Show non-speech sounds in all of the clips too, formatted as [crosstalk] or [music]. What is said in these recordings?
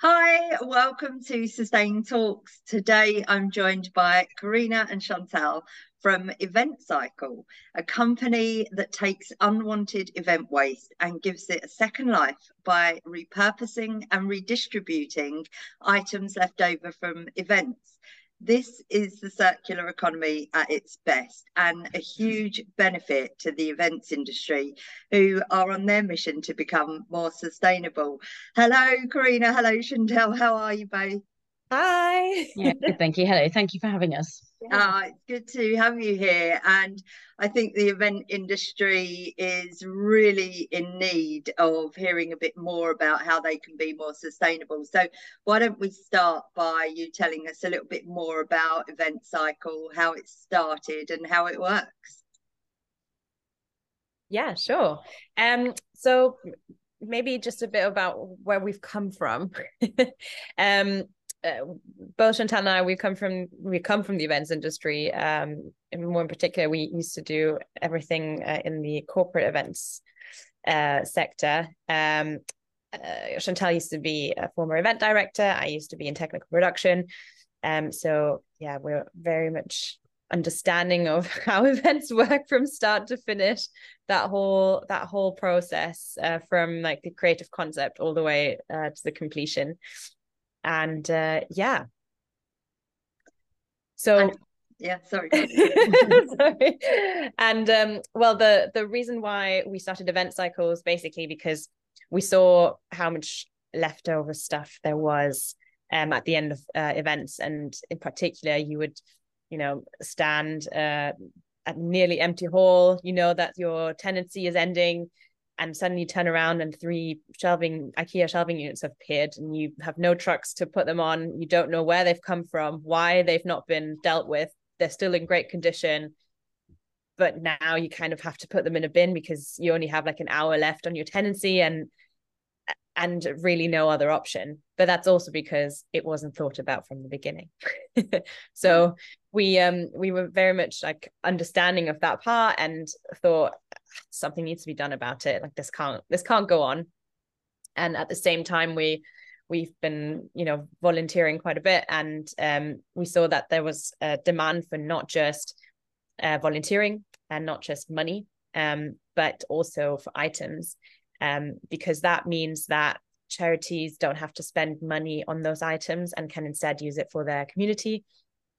Hi, welcome to Sustain Talks. Today I'm joined by Carina and Chantal from Event Cycle, a company that takes unwanted event waste and gives it a second life by repurposing and redistributing items left over from events. This is the circular economy at its best and a huge benefit to the events industry who are on their mission to become more sustainable. Hello, Carina. Hello, Chantal. How are you both? Hi. yeah, good, thank you. Hello, thank you for having us. Uh, it's good to have you here. And I think the event industry is really in need of hearing a bit more about how they can be more sustainable. So, why don't we start by you telling us a little bit more about Event Cycle, how it started, and how it works? Yeah, sure. Um, so maybe just a bit about where we've come from. [laughs] um, uh, both Chantal and I, we come from we come from the events industry. Um, and more in particular, we used to do everything uh, in the corporate events uh, sector. Um, uh, Chantal used to be a former event director. I used to be in technical production. Um, so yeah, we're very much understanding of [laughs] how events work from start to finish. That whole that whole process uh, from like the creative concept all the way uh, to the completion and uh, yeah. So and, yeah sorry. [laughs] Sorry. And um well the the reason why we started event cycles basically because we saw how much leftover stuff there was um at the end of uh, events. And in particular you would you know stand uh at nearly empty hall you know that your tenancy is ending and suddenly you turn around and three shelving IKEA shelving units have appeared and you have no trucks to put them on. You don't know where they've come from, why they've not been dealt with. They're still in great condition. But now you kind of have to put them in a bin because you only have like an hour left on your tenancy and and really no other option. But that's also because it wasn't thought about from the beginning. [laughs] so we um we were very much like understanding of that part and thought something needs to be done about it. Like this can't this can't go on. And at the same time we we've been you know volunteering quite a bit and um we saw that there was a demand for not just uh, volunteering and not just money um but also for items um, because that means that charities don't have to spend money on those items and can instead use it for their community,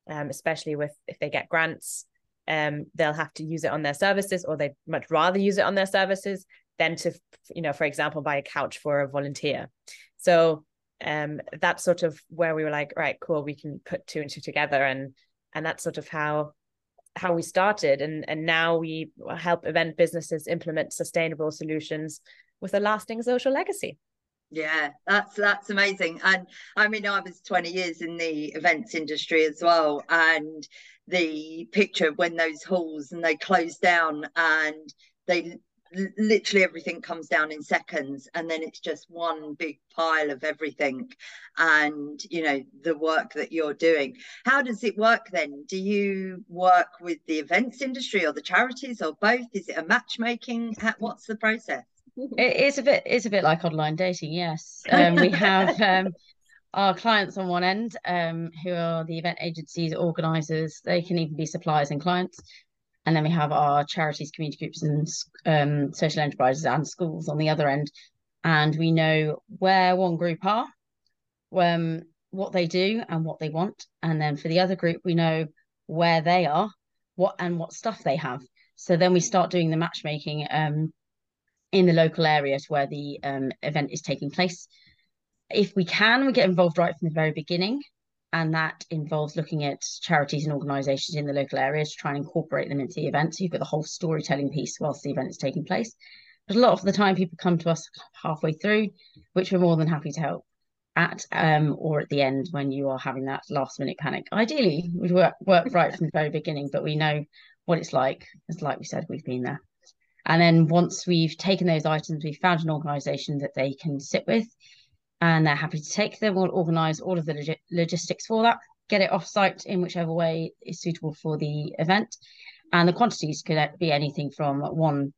um, especially with if they get grants. Um, they'll have to use it on their services, or they'd much rather use it on their services than to, you know, for example, buy a couch for a volunteer. So um, that's sort of where we were like, right, cool, we can put two and two together, and and that's sort of how how we started and and now we help event businesses implement sustainable solutions with a lasting social legacy. Yeah, that's that's amazing. And I mean, I was 20 years in the events industry as well. And the picture of when those halls and they close down and they literally everything comes down in seconds and then it's just one big pile of everything and you know the work that you're doing how does it work then do you work with the events industry or the charities or both is it a matchmaking what's the process it is a bit it's a bit like online dating yes. Um, we have [laughs] um, our clients on one end um, who are the event agencies organizers. They can even be suppliers and clients. And then we have our charities community groups and um, social enterprises and schools on the other end. And we know where one group are um, what they do and what they want. And then for the other group we know where they are what and what stuff they have. So then we start doing the matchmaking um, in the local areas where the um, event is taking place. If we can, we get involved right from the very beginning. And that involves looking at charities and organisations in the local areas to try and incorporate them into the event. So you've got the whole storytelling piece whilst the event is taking place. But a lot of the time, people come to us halfway through, which we're more than happy to help at um, or at the end when you are having that last minute panic. Ideally, we'd work, work right from the very beginning, but we know what it's like. As like we said, we've been there. And then once we've taken those items, we've found an organization that they can sit with and they're happy to take them. We'll organize all of the log- logistics for that, get it off site in whichever way is suitable for the event. And the quantities could be anything from one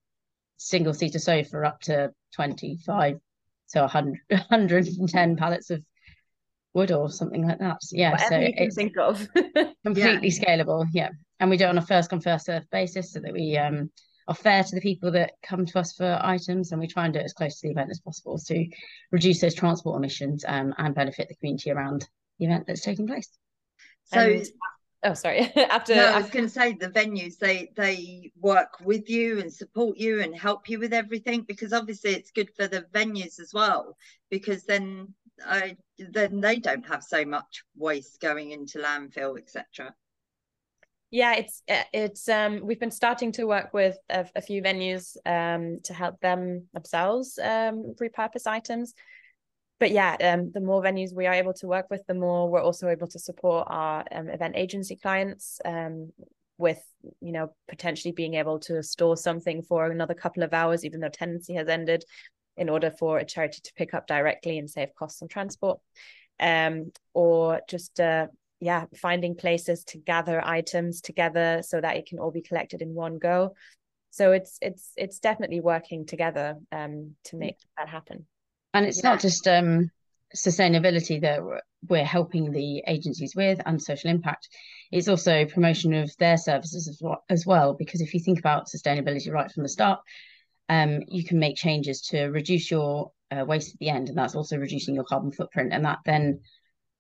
single seater sofa up to 25, so 100, 110 [laughs] pallets of wood or something like that. Yeah, Whatever so it's think of. [laughs] completely scalable. Yeah, and we do it on a first come first served basis so that we um, are fair to the people that come to us for items, and we try and do it as close to the event as possible to reduce those transport emissions um, and benefit the community around the event that's taking place. So And- oh, sorry. [laughs] after, no, I was going to say the venues they they work with you and support you and help you with everything because obviously it's good for the venues as well because then I then they don't have so much waste going into landfill etc. yeah it's uh, it's um we've been starting to work with a, a few venues um to help them themselves um repurpose items. But yeah um the more venues we are able to work with the more we're also able to support our um, event agency clients um with you know potentially being able to store something for another couple of hours even though tenancy has ended in order for a charity to pick up directly and save costs on transport. Um or just uh yeah finding places to gather items together so that it can all be collected in one go so it's it's it's definitely working together um to make that happen And it's Yeah. not just um, sustainability that we're- we're helping the agencies with and social impact. It's also promotion of their services as well, as well. Because if you think about sustainability right from the start, um, you can make changes to reduce your uh, waste at the end, and that's also reducing your carbon footprint. And that then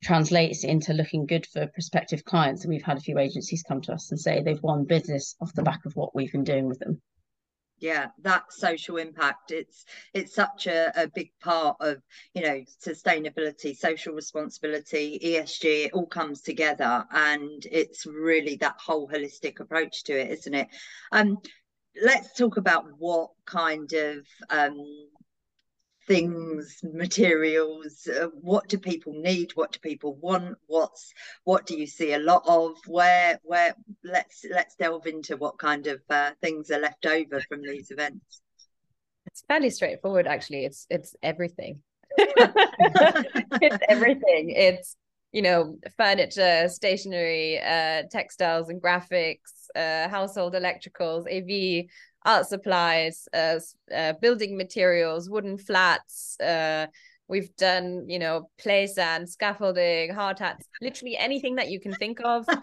translates into looking good for prospective clients. And we've had a few agencies come to us and say they've won business off the back of what we've been doing with them. yeah that social impact it's it's such a, a big part of you know sustainability social responsibility esg it all comes together and it's really that whole holistic approach to it isn't it um let's talk about what kind of um things materials uh, what do people need? What do people want? What's what do you see a lot of? Where where let's let's delve into what kind of uh, things are left over from these events. It's fairly straightforward actually. It's it's everything. [laughs] It's everything. It's you know furniture stationery uh textiles and graphics uh household electricals av art supplies uh, uh building materials wooden flats uh we've done you know play sand scaffolding hard hats literally anything that you can think of. [laughs]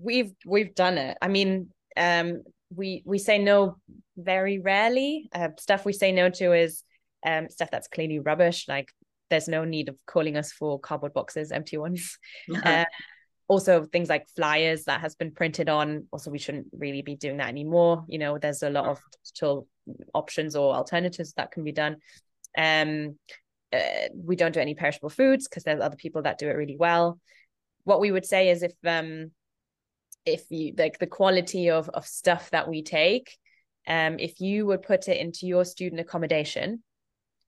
We've we've done it. I mean um we we say no very rarely. Uh, stuff we say no to is um stuff that's clearly rubbish like there's no need of calling us for cardboard boxes empty ones. [laughs] Uh, also things like flyers that has been printed on. Also we shouldn't really be doing that anymore. You know there's a lot of digital options or alternatives that can be done. Um uh, we don't do any perishable foods because there's other people that do it really well. What we would say is if um if you like the quality of of stuff that we take um if you would put it into your student accommodation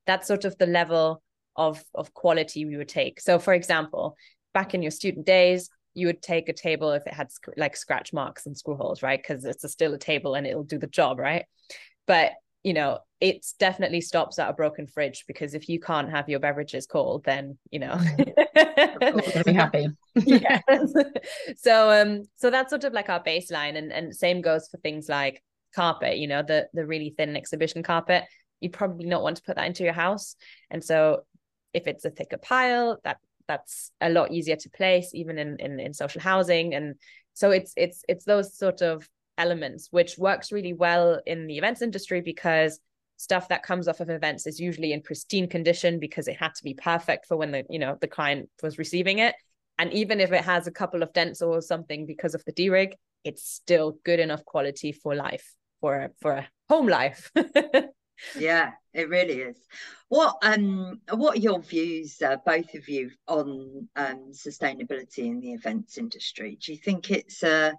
that's sort of the level of of quality we would take. So for example back in your student days you would take a table if it had sc- like scratch marks and screw holes right? Because it's a, still a table and it'll do the job right? But you know it definitely stops at a broken fridge because if you can't have your beverages cold then you know. [laughs] Gonna be happy. yeah [laughs] so um so that's sort of like our baseline and and same goes for things like carpet you know the the really thin exhibition carpet. You probably not want to put that into your house. And so if it's a thicker pile that that's a lot easier to place even in in, in social housing. And so it's it's it's those sort of elements which works really well in the events industry because stuff that comes off of events is usually in pristine condition because it had to be perfect for when the you know the client was receiving it. And even if it has a couple of dents or something because of the de-rig it's still good enough quality for life for for a home life [laughs] yeah it really is. What um what are your views uh, both of you on um sustainability in the events industry? Do you think it's a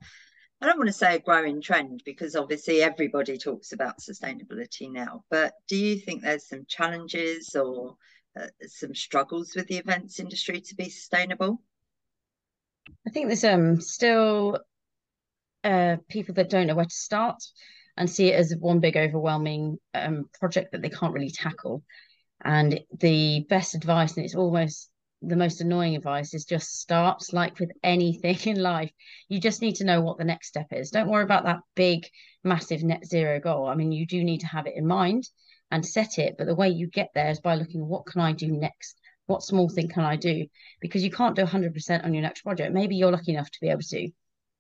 I don't want to say a growing trend because obviously everybody talks about sustainability now, but do you think there's some challenges or uh, some struggles with the events industry to be sustainable? I think there's um still uh people that don't know where to start and see it as one big overwhelming um project that they can't really tackle. And the best advice, and it's almost the most annoying advice, is just start. Like with anything [laughs] in life, you just need to know what the next step is. Don't worry about that big, massive net zero goal. I mean, you do need to have it in mind and set it, but the way you get there is by looking, what can I do next? what small thing can I do? Because you can't do 100% on your next project. Maybe you're lucky enough to be able to,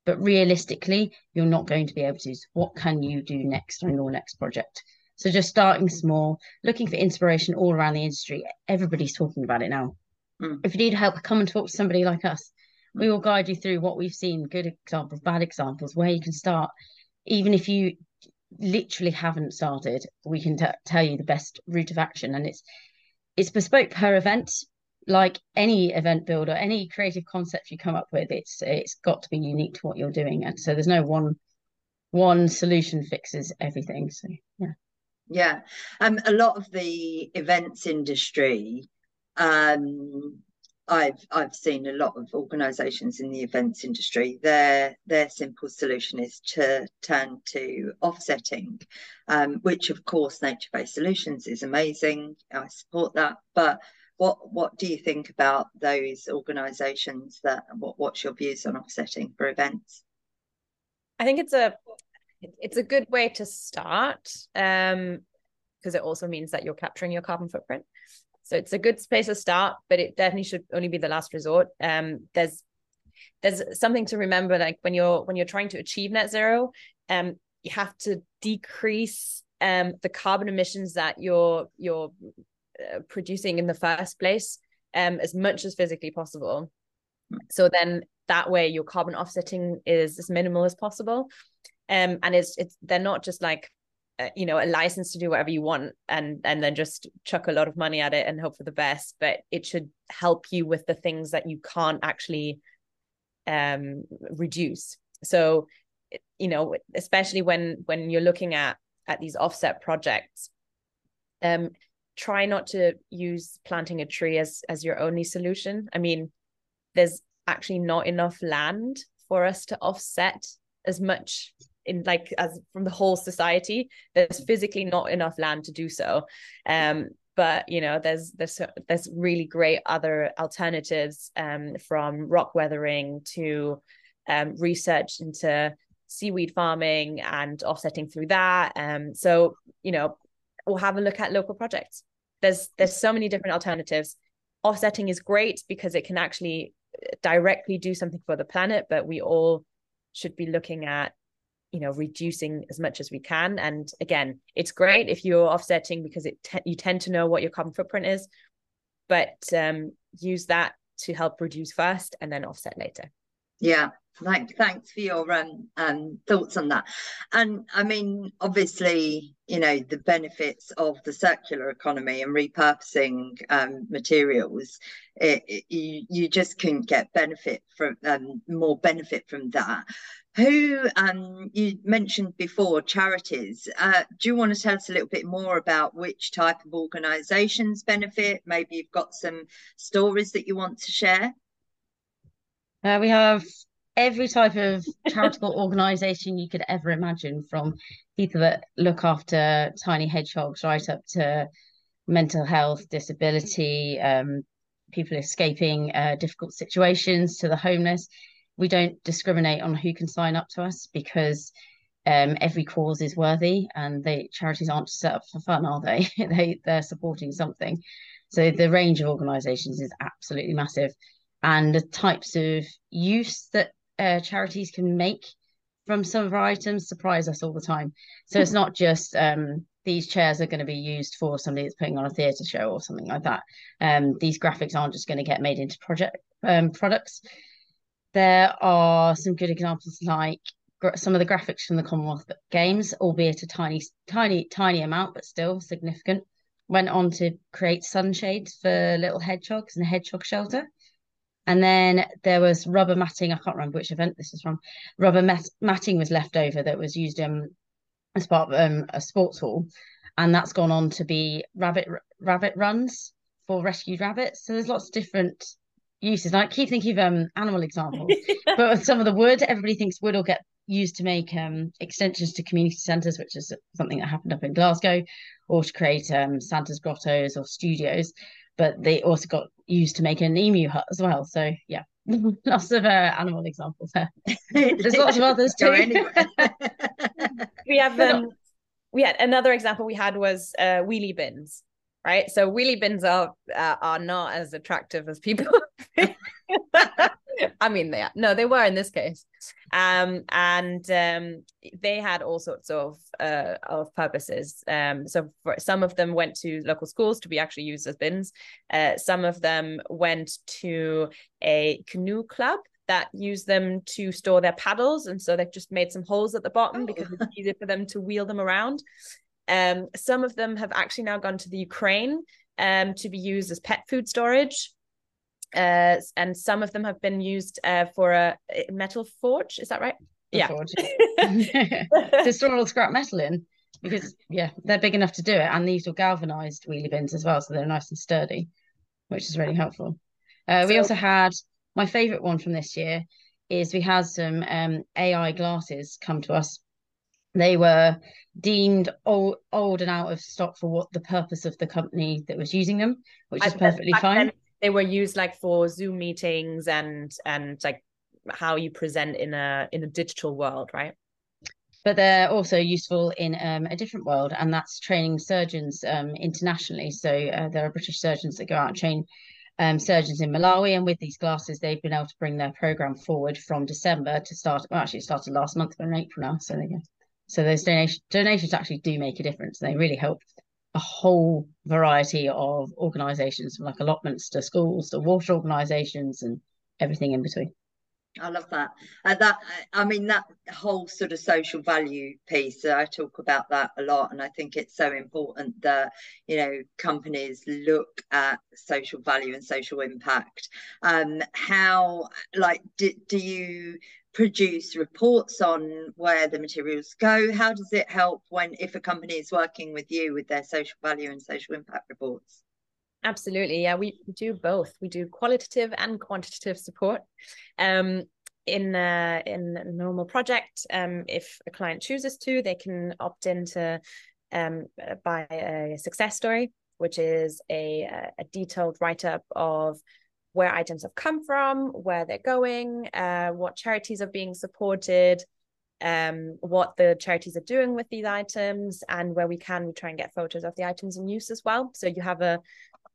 but realistically, you're not going to be able to. What can you do next on your next project? So just starting small, looking for inspiration all around the industry. Everybody's talking about it now. Mm. If you need help, come and talk to somebody like us. We will guide you through what we've seen, good examples, bad examples, where you can start. Even if you literally haven't started, we can t- tell you the best route of action. And it's it's bespoke per event. Like any event builder, any creative concept you come up with, it's it's got to be unique to what you're doing. And so there's no one one solution fixes everything. So yeah. Yeah. Um, a lot of the events industry, um, I've I've seen a lot of organisations in the events industry. Their their simple solution is to turn to offsetting, um, which of course nature based solutions is amazing. I support that. But what what do you think about those organisations? That what what's your views on offsetting for events? I think it's a it's a good way to start um because it also means that you're capturing your carbon footprint so it's a good place to start but it definitely should only be the last resort um there's there's something to remember like when you're when you're trying to achieve net zero um you have to decrease um the carbon emissions that you're you're uh, producing in the first place um as much as physically possible. So then that way your carbon offsetting is as minimal as possible. Um and it's it's they're not just like uh, you know a license to do whatever you want and and then just chuck a lot of money at it and hope for the best but it should help you with the things that you can't actually um reduce. So you know especially when when you're looking at at these offset projects um try not to use planting a tree as as your only solution. I mean there's actually not enough land for us to offset as much in like as from the whole society. There's physically not enough land to do so. Um but you know there's there's there's really great other alternatives um from rock weathering to um research into seaweed farming and offsetting through that. Um so you know we'll have a look at local projects. There's there's so many different alternatives. Offsetting is great because it can actually directly do something for the planet but we all should be looking at you know reducing as much as we can. And again it's great if you're offsetting because it te- you tend to know what your carbon footprint is but um, use that to help reduce first and then offset later yeah Thank, thanks for your um, um, thoughts on that. And I mean, obviously, you know, the benefits of the circular economy and repurposing um, materials, it, it, you, you just couldn't get benefit from um, more benefit from that. Who um, you mentioned before charities? Uh, do you want to tell us a little bit more about which type of organisations benefit? Maybe you've got some stories that you want to share. Uh, we have every type of charitable organisation you could ever imagine, from people that look after tiny hedgehogs right up to mental health, disability, um, people escaping uh, difficult situations, to the homeless we don't discriminate on who can sign up to us because um, every cause is worthy and the charities aren't set up for fun, are they? [laughs] they they're supporting something. So the range of organisations is absolutely massive, and the types of use that uh, charities can make from some of our items surprise us all the time. So it's not just um, these chairs are going to be used for somebody that's putting on a theatre show or something like that. Um, these graphics aren't just going to get made into project um, products. There are some good examples like some of the graphics from the Commonwealth Games, albeit a tiny, tiny, tiny amount, but still significant. Went on to create sunshades for little hedgehogs and a hedgehog shelter. And then there was rubber matting. I can't remember which event this is from. Rubber mat- matting was left over that was used um, as part of um, a sports hall, and that's gone on to be rabbit rabbit runs for rescued rabbits. So there's lots of different uses. And I keep thinking of um, animal examples, [laughs] but with some of the wood, everybody thinks wood will get used to make um, extensions to community centres, which is something that happened up in Glasgow, or to create um, Santa's grottos or studios. But they also got used to make an emu hut as well. So yeah, [laughs] lots of uh, animal examples there. There's lots of [laughs] others too. [laughs] we have um, we had another example we had was uh, wheelie bins right? So wheelie bins are uh, are not as attractive as people. I mean, they are. no, they were in this case, um, and um, they had all sorts of uh, of purposes. Um, so for, some of them went to local schools to be actually used as bins. Uh, some of them went to a canoe club that used them to store their paddles. And so they've just made some holes at the bottom oh. because it's easier for them to wheel them around. Um, some of them have actually now gone to the Ukraine um, to be used as pet food storage. Uh, and some of them have been used uh, for a, metal forge. Is that right? yeah. [laughs] [laughs] to store all scrap metal in because yeah, they're big enough to do it. And these were galvanized wheelie bins as well, so they're nice and sturdy, which is really helpful. Uh, so, we also had my favorite one from this year is we had some um, AI glasses come to us. They were deemed old, old and out of stock for what the purpose of the company that was using them, which is perfectly fine. They were used like for Zoom meetings and and like how you present in a in a digital world, right? But they're also useful in um, a different world, and that's training surgeons um, internationally. So uh, there are British surgeons that go out and train um, surgeons in Malawi. And with these glasses, they've been able to bring their program forward from December to start. Well, actually, it started last month, but in April now. So go. So those donations donations actually do make a difference. They really help a whole variety of organisations, from like allotments to schools to water organisations and everything in between. I love that. And that, I mean, that whole sort of social value piece, I talk about that a lot. And I think it's so important that, you know, companies look at social value and social impact. Um, how, like, do, do you produce reports on where the materials go? How does it help when, if a company is working with you with their social value and social impact reports? Absolutely. Yeah, we do both. We do qualitative and quantitative support. Um, in a, in a normal project, um, if a client chooses to, they can opt into um, buy a success story, which is a, a detailed write up of where items have come from, where they're going, uh, what charities are being supported, um, what the charities are doing with these items, and where we can, we try and get photos of the items in use as well. So you have a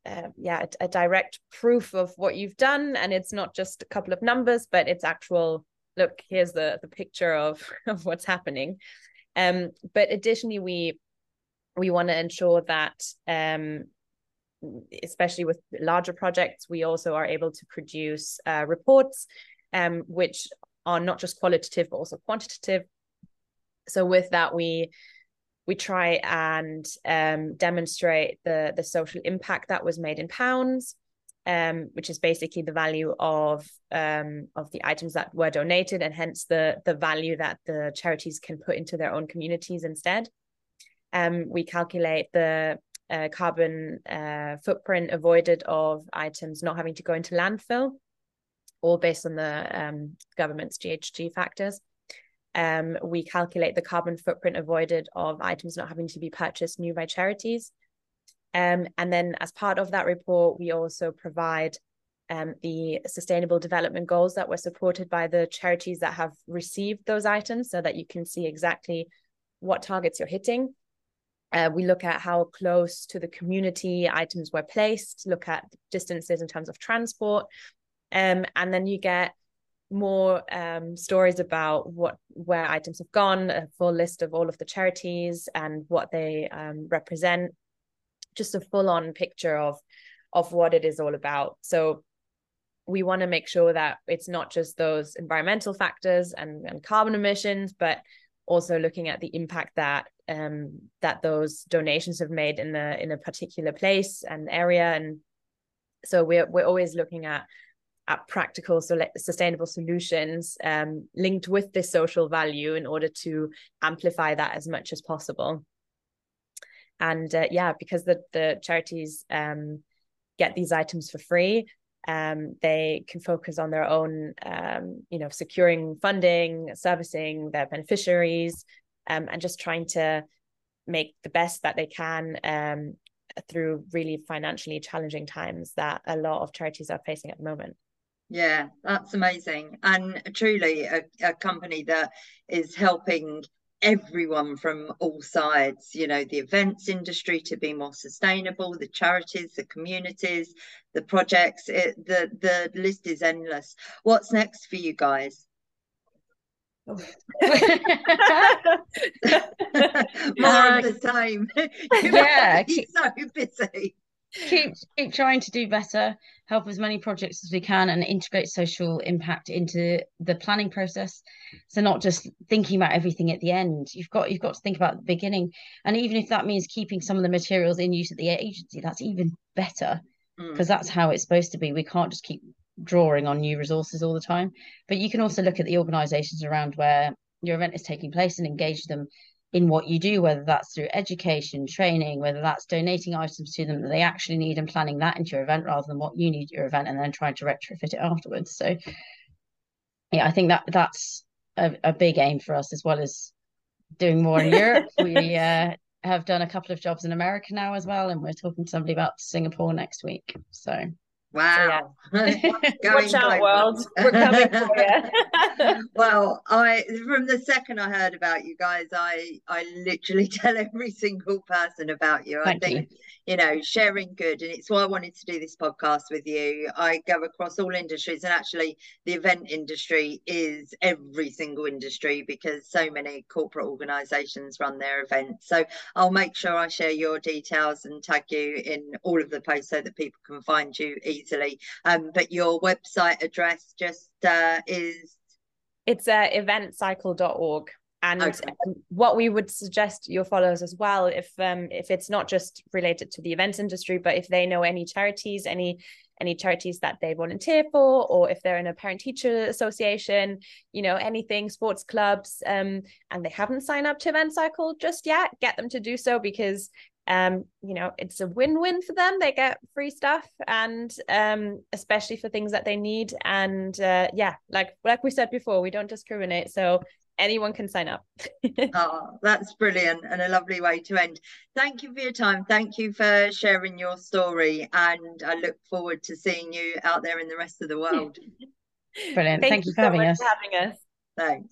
uh, yeah a, a, direct proof of what you've done and it's not just a couple of numbers but it's actual look here's the the picture of [laughs] of what's happening um but additionally we we want to ensure that um especially with larger projects we also are able to produce uh, reports um which are not just qualitative but also quantitative so with that we we try and um, demonstrate the the social impact that was made in pounds, um, which is basically the value of um, of the items that were donated, and hence the the value that the charities can put into their own communities instead. Um, we calculate the uh, carbon uh, footprint avoided of items not having to go into landfill, all based on the um, government's GHG factors um, we calculate the carbon footprint avoided of items not having to be purchased new by charities. Um, and then as part of that report, we also provide um, the sustainable development goals that were supported by the charities that have received those items so that you can see exactly what targets you're hitting. Uh, we look at how close to the community items were placed, look at distances in terms of transport. Um, and then you get more um, stories about what where items have gone, a full list of all of the charities and what they um, represent, just a full on picture of of what it is all about. So we want to make sure that it's not just those environmental factors and, and carbon emissions, but also looking at the impact that um, that those donations have made in a in a particular place and area. And so we're we're always looking at at practical so sustainable solutions um, linked with this social value in order to amplify that as much as possible and uh, yeah because the the charities um, get these items for free um, they can focus on their own um, you know securing funding servicing their beneficiaries um, and just trying to make the best that they can um, through really financially challenging times that a lot of charities are facing at the moment yeah, that's amazing. And truly a, a company that is helping everyone from all sides, you know, the events industry to be more sustainable, the charities, the communities, the projects, it, the, the list is endless. What's next for you guys? [laughs] More uh, of the same. [laughs] yeah, so busy keep keep trying to do better help as many projects as we can and integrate social impact into the planning process. So not just thinking about everything at the end. You've got you've got to think about the beginning. And even if that means keeping some of the materials in use at the agency that's even better because mm. that's how it's supposed to be. We can't just keep drawing on new resources all the time. But you can also look at the organizations around where your event is taking place and engage them in what you do, whether that's through education, training, whether that's donating items to them that they actually need and planning that into your event rather than what you need your event and then trying to retrofit it afterwards. So yeah, I think that that's a, a big aim for us as well as doing more in [laughs] Europe. we uh, have done a couple of jobs in America now as well, and we're talking to somebody about Singapore next week. So Wow. So, yeah. Watch out, world. We're coming for you. [laughs] well, I from the second I heard about you guys, I I literally [laughs] tell every single person about you. Thank I think you you know, sharing good. And it's why I wanted to do this podcast with you. I go across all industries, and actually, the event industry is every single industry because so many corporate organizations run their events. So I'll make sure I share your details and tag you in all of the posts so that people can find you easily. Um, but your website address just uh, is? It's uh, eventcycle.org and okay. um, what we would suggest your followers as well if um if it's not just related to the events industry but if they know any charities any any charities that they volunteer for or if they're in a parent teacher association you know anything sports clubs um and they haven't signed up to event cycle just yet get them to do so because um you know it's a win-win for them they get free stuff and um especially for things that they need and uh yeah like like we said before we don't discriminate so anyone can sign up. [laughs] oh, that's brilliant and a lovely way to end. Thank you for your time. Thank you for sharing your story. And I look forward to seeing you out there in the rest of the world. Brilliant. Thank, Thank you for, so having, us. for having us. Thanks.